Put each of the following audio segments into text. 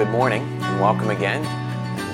good morning and welcome again.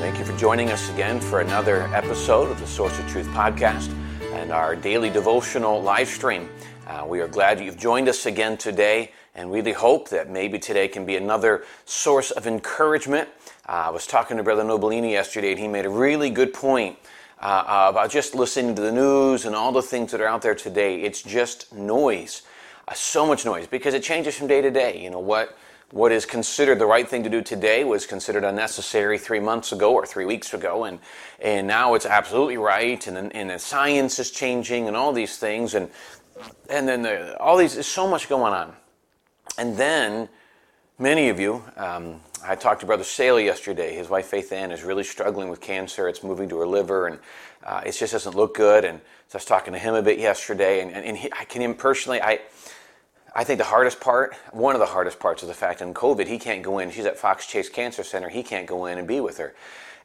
Thank you for joining us again for another episode of the Source of Truth podcast and our daily devotional live stream. Uh, we are glad you've joined us again today and really hope that maybe today can be another source of encouragement. Uh, I was talking to Brother Nobolini yesterday and he made a really good point uh, about just listening to the news and all the things that are out there today. It's just noise, uh, so much noise because it changes from day to day. You know what? What is considered the right thing to do today was considered unnecessary three months ago or three weeks ago, and and now it's absolutely right, and and the science is changing, and all these things, and and then the, all these there's so much going on, and then many of you. Um, I talked to Brother Saley yesterday. His wife Faith Ann is really struggling with cancer. It's moving to her liver, and uh, it just doesn't look good. And so I was talking to him a bit yesterday, and, and, and he, I can him personally. I I think the hardest part, one of the hardest parts, is the fact in COVID he can't go in. She's at Fox Chase Cancer Center. He can't go in and be with her.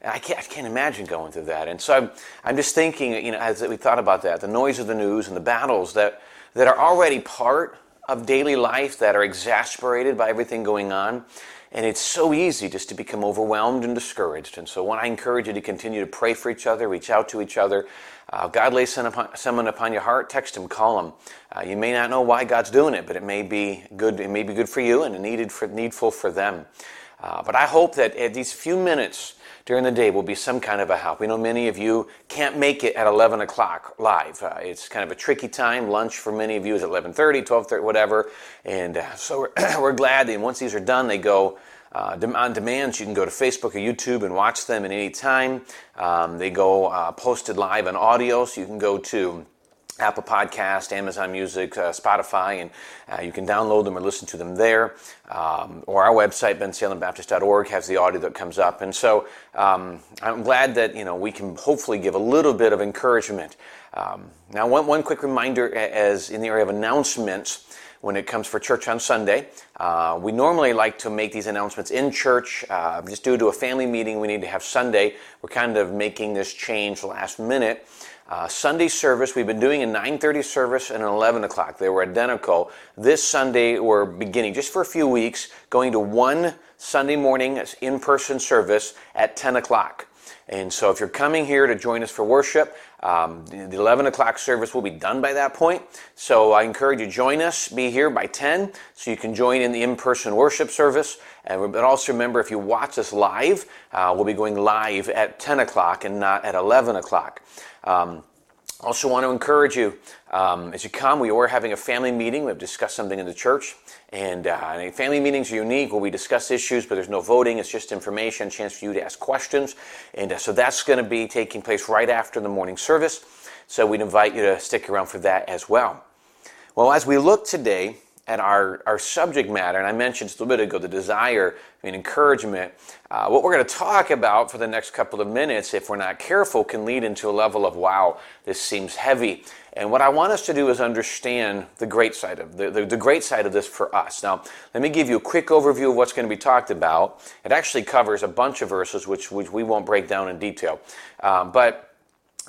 And I can't, I can't imagine going through that. And so I'm, I'm just thinking, you know, as we thought about that, the noise of the news and the battles that, that are already part of daily life that are exasperated by everything going on. And it's so easy just to become overwhelmed and discouraged. And so, when I encourage you to continue to pray for each other, reach out to each other. Uh, God lays someone upon your heart, text him, call him. Uh, you may not know why God's doing it, but it may be good. It may be good for you and needed for, needful for them. Uh, but I hope that at these few minutes during the day will be some kind of a help. We know many of you can't make it at 11 o'clock live. Uh, it's kind of a tricky time. Lunch for many of you is 11:30, 12:30, whatever. And uh, so we're, we're glad that once these are done, they go uh, on demand. So you can go to Facebook or YouTube and watch them at any time. Um, they go uh, posted live on audio, so you can go to Apple Podcast, Amazon Music, uh, Spotify, and uh, you can download them or listen to them there. Um, or our website, bensalembaptist.org, has the audio that comes up. And so um, I'm glad that you know we can hopefully give a little bit of encouragement. Um, now, one, one quick reminder as in the area of announcements when it comes for church on Sunday. Uh, we normally like to make these announcements in church. Uh, just due to a family meeting we need to have Sunday, we're kind of making this change last minute. Uh, Sunday service, we've been doing a 9.30 service and an 11 o'clock. They were identical. This Sunday, we're beginning, just for a few weeks, going to one Sunday morning in-person service at 10 o'clock. And so if you're coming here to join us for worship, um, the 11 o'clock service will be done by that point. So I encourage you to join us, be here by 10 so you can join in the in-person worship service. And, but also remember, if you watch us live, uh, we'll be going live at 10 o'clock and not at 11 o'clock. Um, also want to encourage you um, as you come we are having a family meeting. We've discussed something in the church and uh, family meetings are unique. Where we discuss issues but there's no voting. It's just information chance for you to ask questions. And uh, so that's going to be taking place right after the morning service. So we'd invite you to stick around for that as well. Well as we look today at our, our subject matter, and I mentioned just a little bit ago the desire and encouragement. Uh, what we're going to talk about for the next couple of minutes, if we're not careful, can lead into a level of, wow, this seems heavy. And what I want us to do is understand the great side of the, the, the great side of this for us. Now, let me give you a quick overview of what's going to be talked about. It actually covers a bunch of verses, which, which we won't break down in detail. Um, but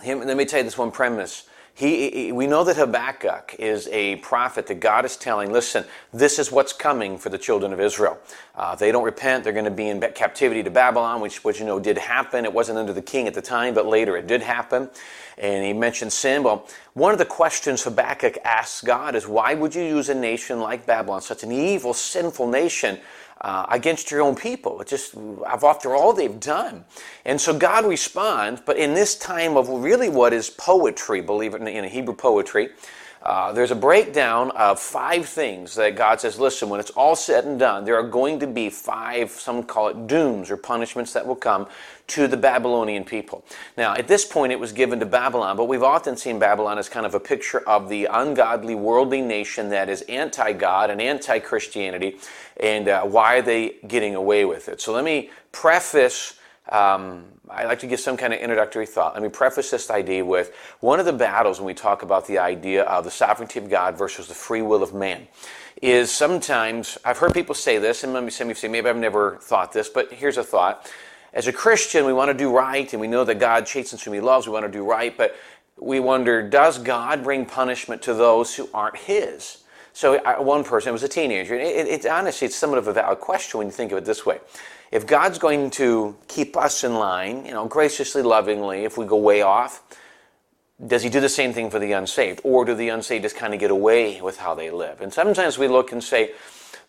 let me tell you this one premise he, we know that Habakkuk is a prophet that God is telling, listen, this is what's coming for the children of Israel. Uh, they don't repent, they're going to be in captivity to Babylon, which, which you know did happen. It wasn't under the king at the time, but later it did happen. And he mentioned sin. Well, one of the questions Habakkuk asks God is, why would you use a nation like Babylon, such an evil, sinful nation? uh, against your own people. It's just after all they've done. And so God responds, but in this time of really what is poetry, believe it in, in Hebrew poetry, uh, there's a breakdown of five things that God says, listen, when it's all said and done, there are going to be five, some call it dooms or punishments that will come to the Babylonian people. Now, at this point, it was given to Babylon, but we've often seen Babylon as kind of a picture of the ungodly, worldly nation that is anti God and anti Christianity, and uh, why are they getting away with it? So let me preface. Um, I like to give some kind of introductory thought. Let me preface this idea with one of the battles when we talk about the idea of the sovereignty of God versus the free will of man is sometimes, I've heard people say this, and some of you say, maybe I've never thought this, but here's a thought. As a Christian, we want to do right, and we know that God chastens whom He loves. We want to do right, but we wonder, does God bring punishment to those who aren't His? So one person was a teenager. It, it, it, honestly, it's somewhat of a valid question when you think of it this way. If God's going to keep us in line, you know, graciously, lovingly, if we go way off, does he do the same thing for the unsaved? Or do the unsaved just kind of get away with how they live? And sometimes we look and say,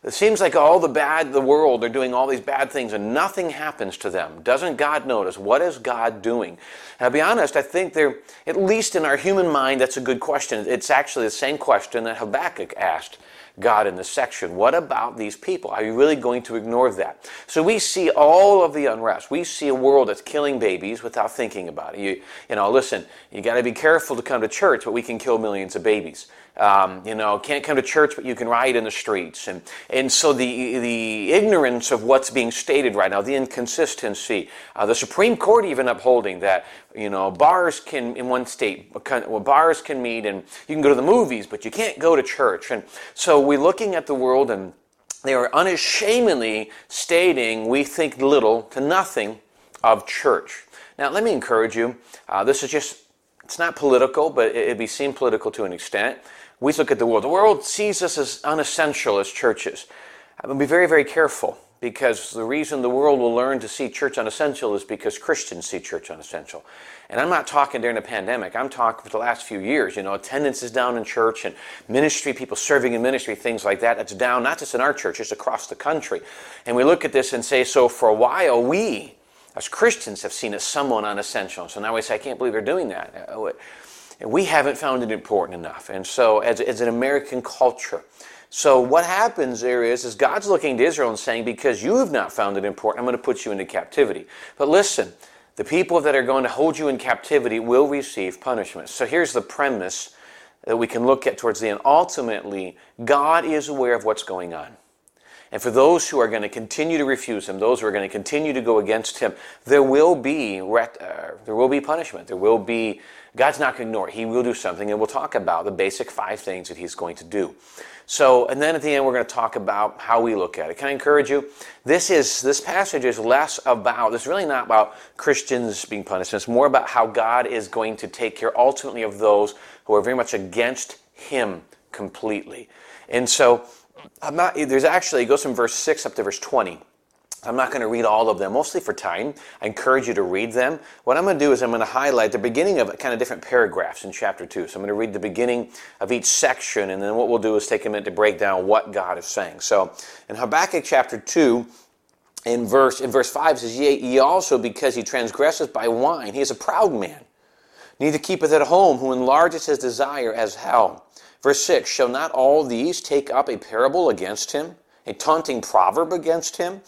it seems like all the bad, the world, they're doing all these bad things and nothing happens to them. Doesn't God notice? What is God doing? And I'll be honest, I think there, at least in our human mind, that's a good question. It's actually the same question that Habakkuk asked. God in this section. What about these people? Are you really going to ignore that? So we see all of the unrest. We see a world that's killing babies without thinking about it. You, you know, listen, you got to be careful to come to church, but we can kill millions of babies. Um, you know, can't come to church, but you can riot in the streets. And, and so the, the ignorance of what's being stated right now, the inconsistency, uh, the Supreme Court even upholding that, you know, bars can, in one state, well, bars can meet and you can go to the movies, but you can't go to church. And so we're looking at the world and they are unashamedly stating we think little to nothing of church. Now, let me encourage you. Uh, this is just, it's not political, but it'd be seen political to an extent we look at the world. The world sees us as unessential as churches. I'm going to be very, very careful because the reason the world will learn to see church unessential is because Christians see church unessential. And I'm not talking during the pandemic. I'm talking for the last few years. You know, attendance is down in church and ministry, people serving in ministry, things like that. It's down not just in our church, it's across the country. And we look at this and say, so for a while, we as Christians have seen it somewhat unessential. So now we say, I can't believe they're doing that. Uh, Uh, we haven't found it important enough. And so, as, as an American culture, so what happens there is, is God's looking to Israel and saying, because you have not found it important, I'm going to put you into captivity. But listen, the people that are going to hold you in captivity will receive punishment. So here's the premise that we can look at towards the end. Ultimately, God is aware of what's going on. And for those who are going to continue to refuse him, those who are going to continue to go against him, there will be uh, there will be punishment. There will be God's not going to ignore it. He will do something, and we'll talk about the basic five things that He's going to do. So, and then at the end, we're going to talk about how we look at it. Can I encourage you? This is this passage is less about. It's really not about Christians being punished. It's more about how God is going to take care ultimately of those who are very much against Him completely. And so, I'm not. There's actually it goes from verse six up to verse twenty. I'm not going to read all of them, mostly for time. I encourage you to read them. What I'm going to do is I'm going to highlight the beginning of kind of different paragraphs in chapter 2. So I'm going to read the beginning of each section, and then what we'll do is take a minute to break down what God is saying. So in Habakkuk chapter 2, in verse, in verse 5 says, Yea, ye also, because he transgresseth by wine, he is a proud man, neither keepeth at home, who enlargeth his desire as hell. Verse 6, Shall not all these take up a parable against him? A taunting proverb against him?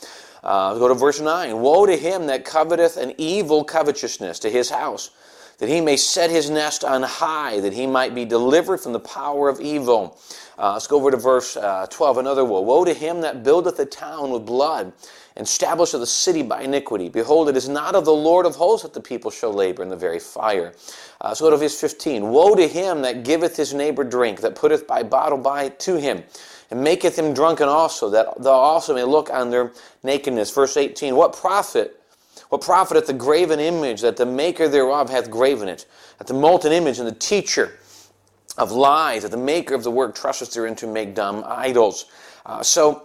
Uh, go to verse 9. Woe to him that coveteth an evil covetousness to his house, that he may set his nest on high, that he might be delivered from the power of evil. Uh, let's go over to verse uh, 12. Another woe. Woe to him that buildeth a town with blood, and establisheth the city by iniquity. Behold, it is not of the Lord of hosts that the people shall labor in the very fire. Uh, so go to verse 15. Woe to him that giveth his neighbor drink, that putteth by bottle by to him and maketh him drunken also, that thou also may look on their nakedness. Verse 18, What profit? What profiteth the graven image that the maker thereof hath graven it? That the molten image and the teacher of lies, that the maker of the work trusteth therein to make dumb idols. Uh, so,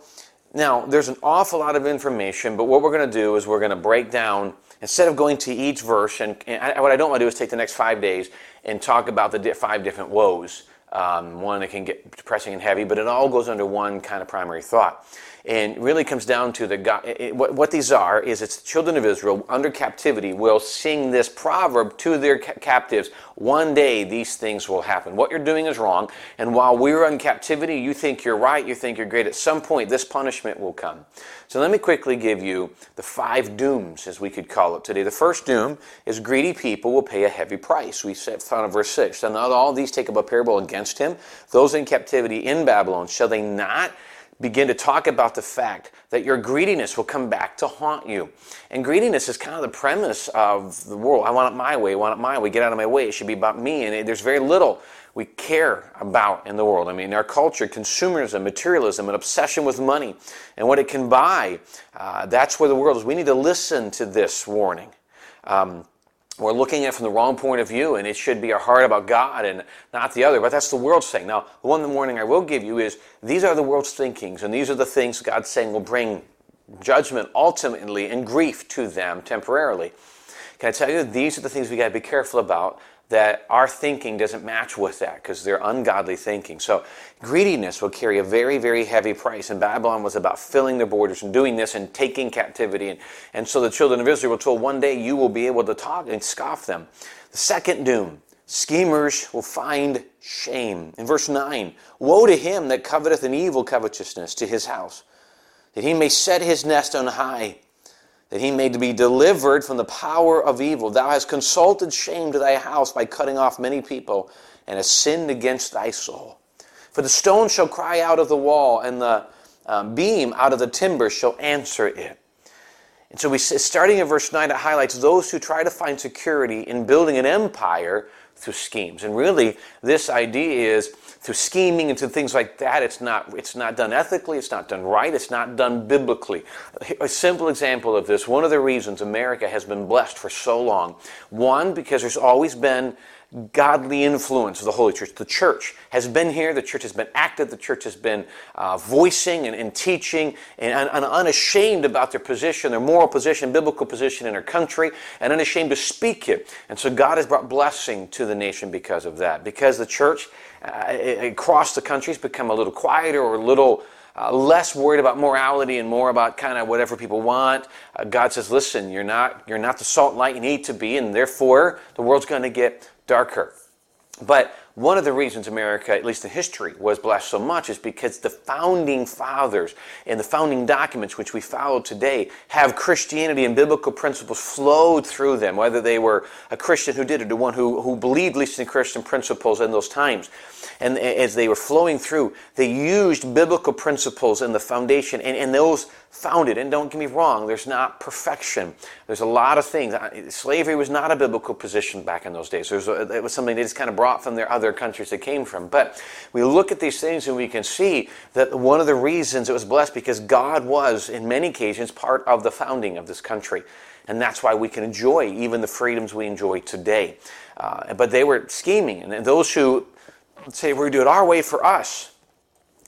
now, there's an awful lot of information, but what we're going to do is we're going to break down, instead of going to each verse, and, and I, what I don't want to do is take the next five days and talk about the five different woes. Um, one that can get depressing and heavy, but it all goes under one kind of primary thought and really comes down to the God, it, what, what, these are is it's the children of Israel under captivity will sing this proverb to their ca- captives. One day these things will happen. What you're doing is wrong, and while we're in captivity, you think you're right, you think you're great. At some point, this punishment will come. So let me quickly give you the five dooms, as we could call it today. The first doom is greedy people will pay a heavy price. We said found in verse six. So not all these take up a parable against him. Those in captivity in Babylon shall they not begin to talk about the fact that your greediness will come back to haunt you. And greediness is kind of the premise of the world. I want it my way, I want it my way, get out of my way. It should be about me. And there's very little we care about in the world. I mean, our culture, consumerism, materialism, an obsession with money and what it can buy, uh, that's where the world is. We need to listen to this warning. Um, we're looking at it from the wrong point of view, and it should be our heart about God and not the other. But that's the world's saying. Now, the one warning I will give you is these are the world's thinkings, and these are the things God's saying will bring judgment ultimately and grief to them temporarily. Can I tell you, these are the things we got to be careful about that our thinking doesn't match with that because they're ungodly thinking. So greediness will carry a very, very heavy price. And Babylon was about filling their borders and doing this and taking captivity. And, and so the children of Israel were told one day you will be able to talk and scoff them. The second doom, schemers will find shame. In verse 9, woe to him that coveteth an evil covetousness to his house, that he may set his nest on high that he may be delivered from the power of evil. Thou hast consulted shame to thy house by cutting off many people, and hast sinned against thy soul. For the stone shall cry out of the wall, and the um, beam out of the timber shall answer it. And so we starting in verse 9, it highlights those who try to find security in building an empire through schemes. And really, this idea is through scheming and through things like that, it's not, it's not done ethically, it's not done right, it's not done biblically. A simple example of this, one of the reasons America has been blessed for so long, one, because there's always been godly influence of the Holy Church. The church has been here, the church has been active, the church has been uh, voicing and, and teaching and, and, unashamed about their position, their moral position, biblical position in their country, and unashamed to speak it. And so God has brought blessing to the nation because of that. Because the church across the country has become a little quieter or a little uh, less worried about morality and more about kind of whatever people want. Uh, God says, "Listen, you're not you're not the salt and light you need to be, and therefore the world's going to get darker." But one of the reasons America, at least in history, was blessed so much is because the founding fathers and the founding documents which we follow today have Christianity and biblical principles flowed through them, whether they were a Christian who did it or one who, who believed at least in Christian principles in those times. And as they were flowing through, they used biblical principles in the foundation, and, and those founded. And don't get me wrong, there's not perfection. There's a lot of things. Slavery was not a biblical position back in those days. A, it was something they just kind of brought from their other countries they came from. But we look at these things and we can see that one of the reasons it was blessed because God was, in many occasions, part of the founding of this country. And that's why we can enjoy even the freedoms we enjoy today. Uh, but they were scheming. And those who say, we're going to do it our way for us,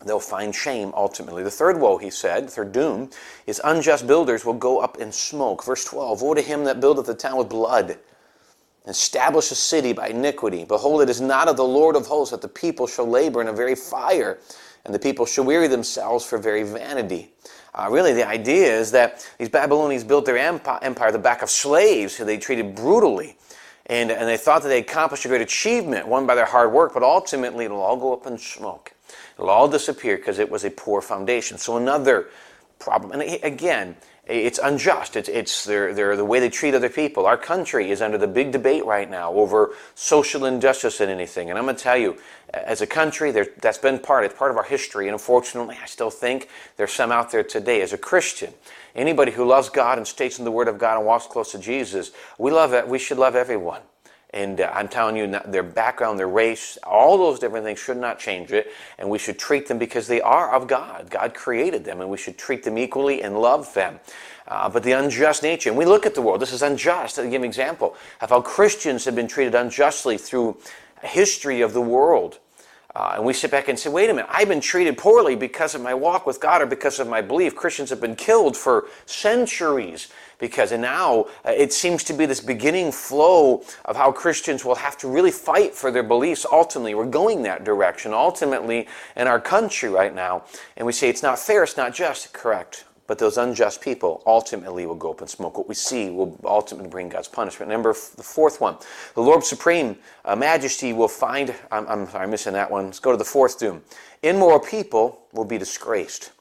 they'll find shame ultimately. The third woe, he said, third doom, is unjust builders will go up in smoke. Verse 12 Woe to him that buildeth the town with blood, and establish a city by iniquity. Behold, it is not of the Lord of hosts that the people shall labor in a very fire, and the people shall weary themselves for very vanity. Uh, really, the idea is that these Babylonians built their empire the back of slaves who they treated brutally. And, and they thought that they accomplished a great achievement, won by their hard work, but ultimately it'll all go up in smoke. It'll all disappear because it was a poor foundation. So another problem, and again, it's unjust. It's, it's their, their, the way they treat other people. Our country is under the big debate right now over social injustice and anything. And I'm going to tell you, as a country, that's been part, it's part of our history. And unfortunately, I still think there's some out there today. As a Christian, anybody who loves God and stays in the Word of God and walks close to Jesus, we love it. We should love everyone. And uh, I'm telling you, their background, their race, all those different things should not change it. And we should treat them because they are of God. God created them, and we should treat them equally and love them. Uh, but the unjust nature, and we look at the world, this is unjust. I'll give an example of how Christians have been treated unjustly through history of the world. Uh, and we sit back and say, wait a minute, I've been treated poorly because of my walk with God or because of my belief. Christians have been killed for centuries because, now uh, it seems to be this beginning flow of how Christians will have to really fight for their beliefs. Ultimately, we're going that direction, ultimately, in our country right now. And we say it's not fair, it's not just. Correct. But those unjust people ultimately will go up in smoke. What we see will ultimately bring God's punishment. Number the fourth one, the Lord Supreme uh, Majesty will find. I'm, I'm sorry, I'm missing that one. Let's go to the fourth doom. Immoral people will be disgraced.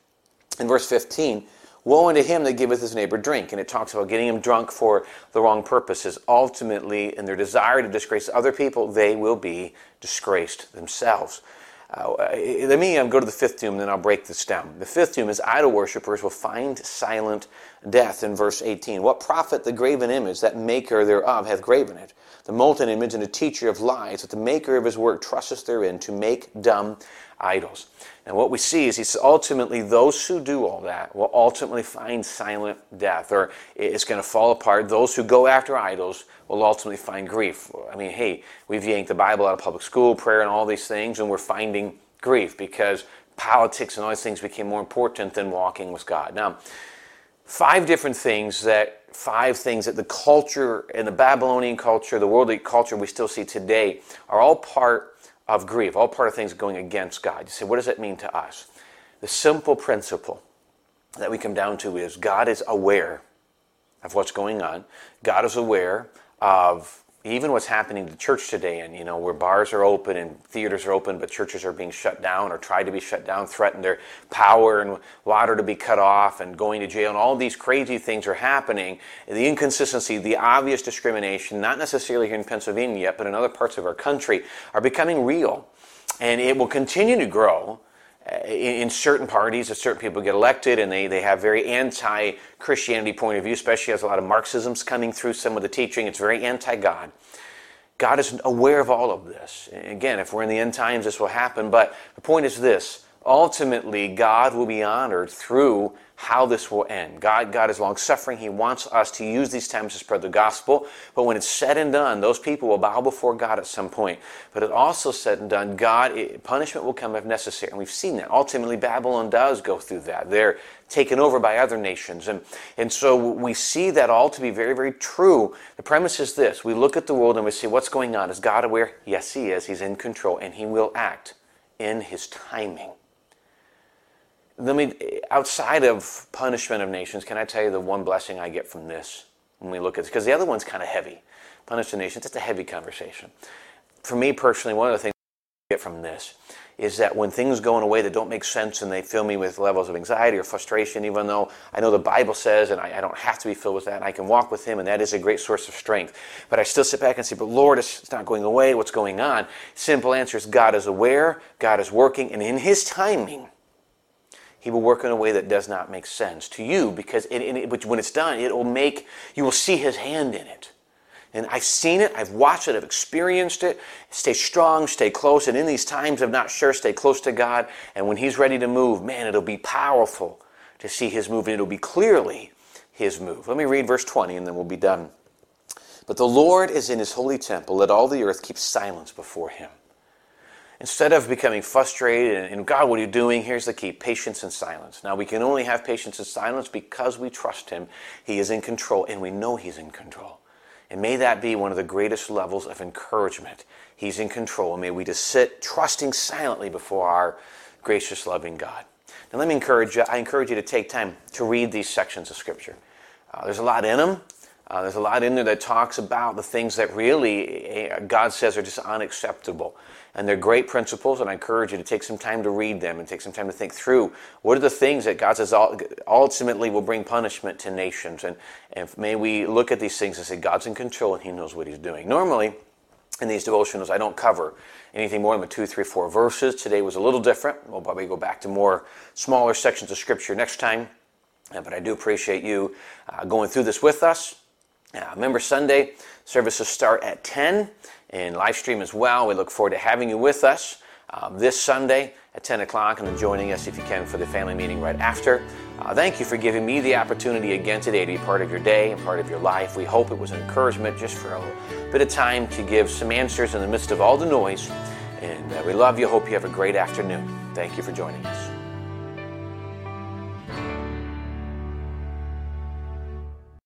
In verse 15, Woe unto him that giveth his neighbor drink. And it talks about getting him drunk for the wrong purposes. Ultimately, in their desire to disgrace other people, they will be disgraced themselves. Uh, let me um, go to the fifth doom, then I'll break this down. The fifth tomb is idol worshippers will find silent death in verse 18. What profit the graven image that maker thereof hath graven it? The molten image and a teacher of lies, that the maker of his work trusteth therein to make dumb idols. And what we see is he says ultimately those who do all that will ultimately find silent death, or it's going to fall apart. Those who go after idols will ultimately find grief. I mean, hey, we've yanked the Bible out of public school, prayer, and all these things, and we're finding grief because politics and all these things became more important than walking with God. Now, five different things that five things that the culture and the Babylonian culture, the worldly culture we still see today, are all part of grief, all part of things going against God. You say, what does that mean to us? The simple principle that we come down to is God is aware of what's going on. God is aware of even what's happening to church today and you know where bars are open and theaters are open but churches are being shut down or tried to be shut down threatened their power and water to be cut off and going to jail and all these crazy things are happening. The inconsistency the obvious discrimination not necessarily here in pennsylvania yet but in other parts of our country are becoming real. And it will continue to grow in, certain parties, if certain people get elected and they, they have very anti Christianity point of view, especially as a lot of Marxism's coming through some of the teaching, it's very anti God. God is aware of all of this. Again, if we're in the end times, this will happen. But the point is this ultimately, God will be honored through how this will end. God, God is long suffering. He wants us to use these times to spread the gospel. But when it's said and done, those people will bow before God at some point. But it also said and done, God, it, punishment will come if necessary. And we've seen that. Ultimately, Babylon does go through that. They're taken over by other nations. And, and so we see that all to be very, very true. The premise is this we look at the world and we see what's going on. Is God aware? Yes, He is. He's in control, and He will act in His timing let me, outside of punishment of nations, can I tell you the one blessing I get from this when we look at this? Because the other one's kind of heavy. Punishment of nations, it's a heavy conversation. For me personally, one of the things I get from this is that when things go in a way that don't make sense and they fill me with levels of anxiety or frustration, even though I know the Bible says and I, I don't have to be filled with that, and I can walk with Him, and that is a great source of strength. But I still sit back and say, But Lord, it's not going away. What's going on? Simple answer is God is aware, God is working, and in His timing, he will work in a way that does not make sense to you because it, it, when it's done, it will make, you will see his hand in it. And I've seen it, I've watched it, I've experienced it. Stay strong, stay close. And in these times of not sure, stay close to God. And when He's ready to move, man, it'll be powerful to see His move. And it'll be clearly His move. Let me read verse 20 and then we'll be done. But the Lord is in His holy temple. Let all the earth keep silence before Him. Instead of becoming frustrated and, God, what are you doing? Here's the key patience and silence. Now, we can only have patience and silence because we trust Him. He is in control, and we know He's in control. And may that be one of the greatest levels of encouragement. He's in control, and may we just sit trusting silently before our gracious, loving God. Now, let me encourage you, I encourage you to take time to read these sections of Scripture. Uh, there's a lot in them. Uh, there's a lot in there that talks about the things that really uh, God says are just unacceptable. And they're great principles, and I encourage you to take some time to read them and take some time to think through what are the things that God says ultimately will bring punishment to nations. And, and may we look at these things and say, God's in control and He knows what He's doing. Normally, in these devotionals, I don't cover anything more than two, three, four verses. Today was a little different. We'll probably go back to more smaller sections of Scripture next time. Uh, but I do appreciate you uh, going through this with us. Uh, remember, Sunday services start at 10 and live stream as well. We look forward to having you with us um, this Sunday at 10 o'clock and then joining us if you can for the family meeting right after. Uh, thank you for giving me the opportunity again today to be part of your day and part of your life. We hope it was an encouragement just for a bit of time to give some answers in the midst of all the noise. And uh, we love you. Hope you have a great afternoon. Thank you for joining us.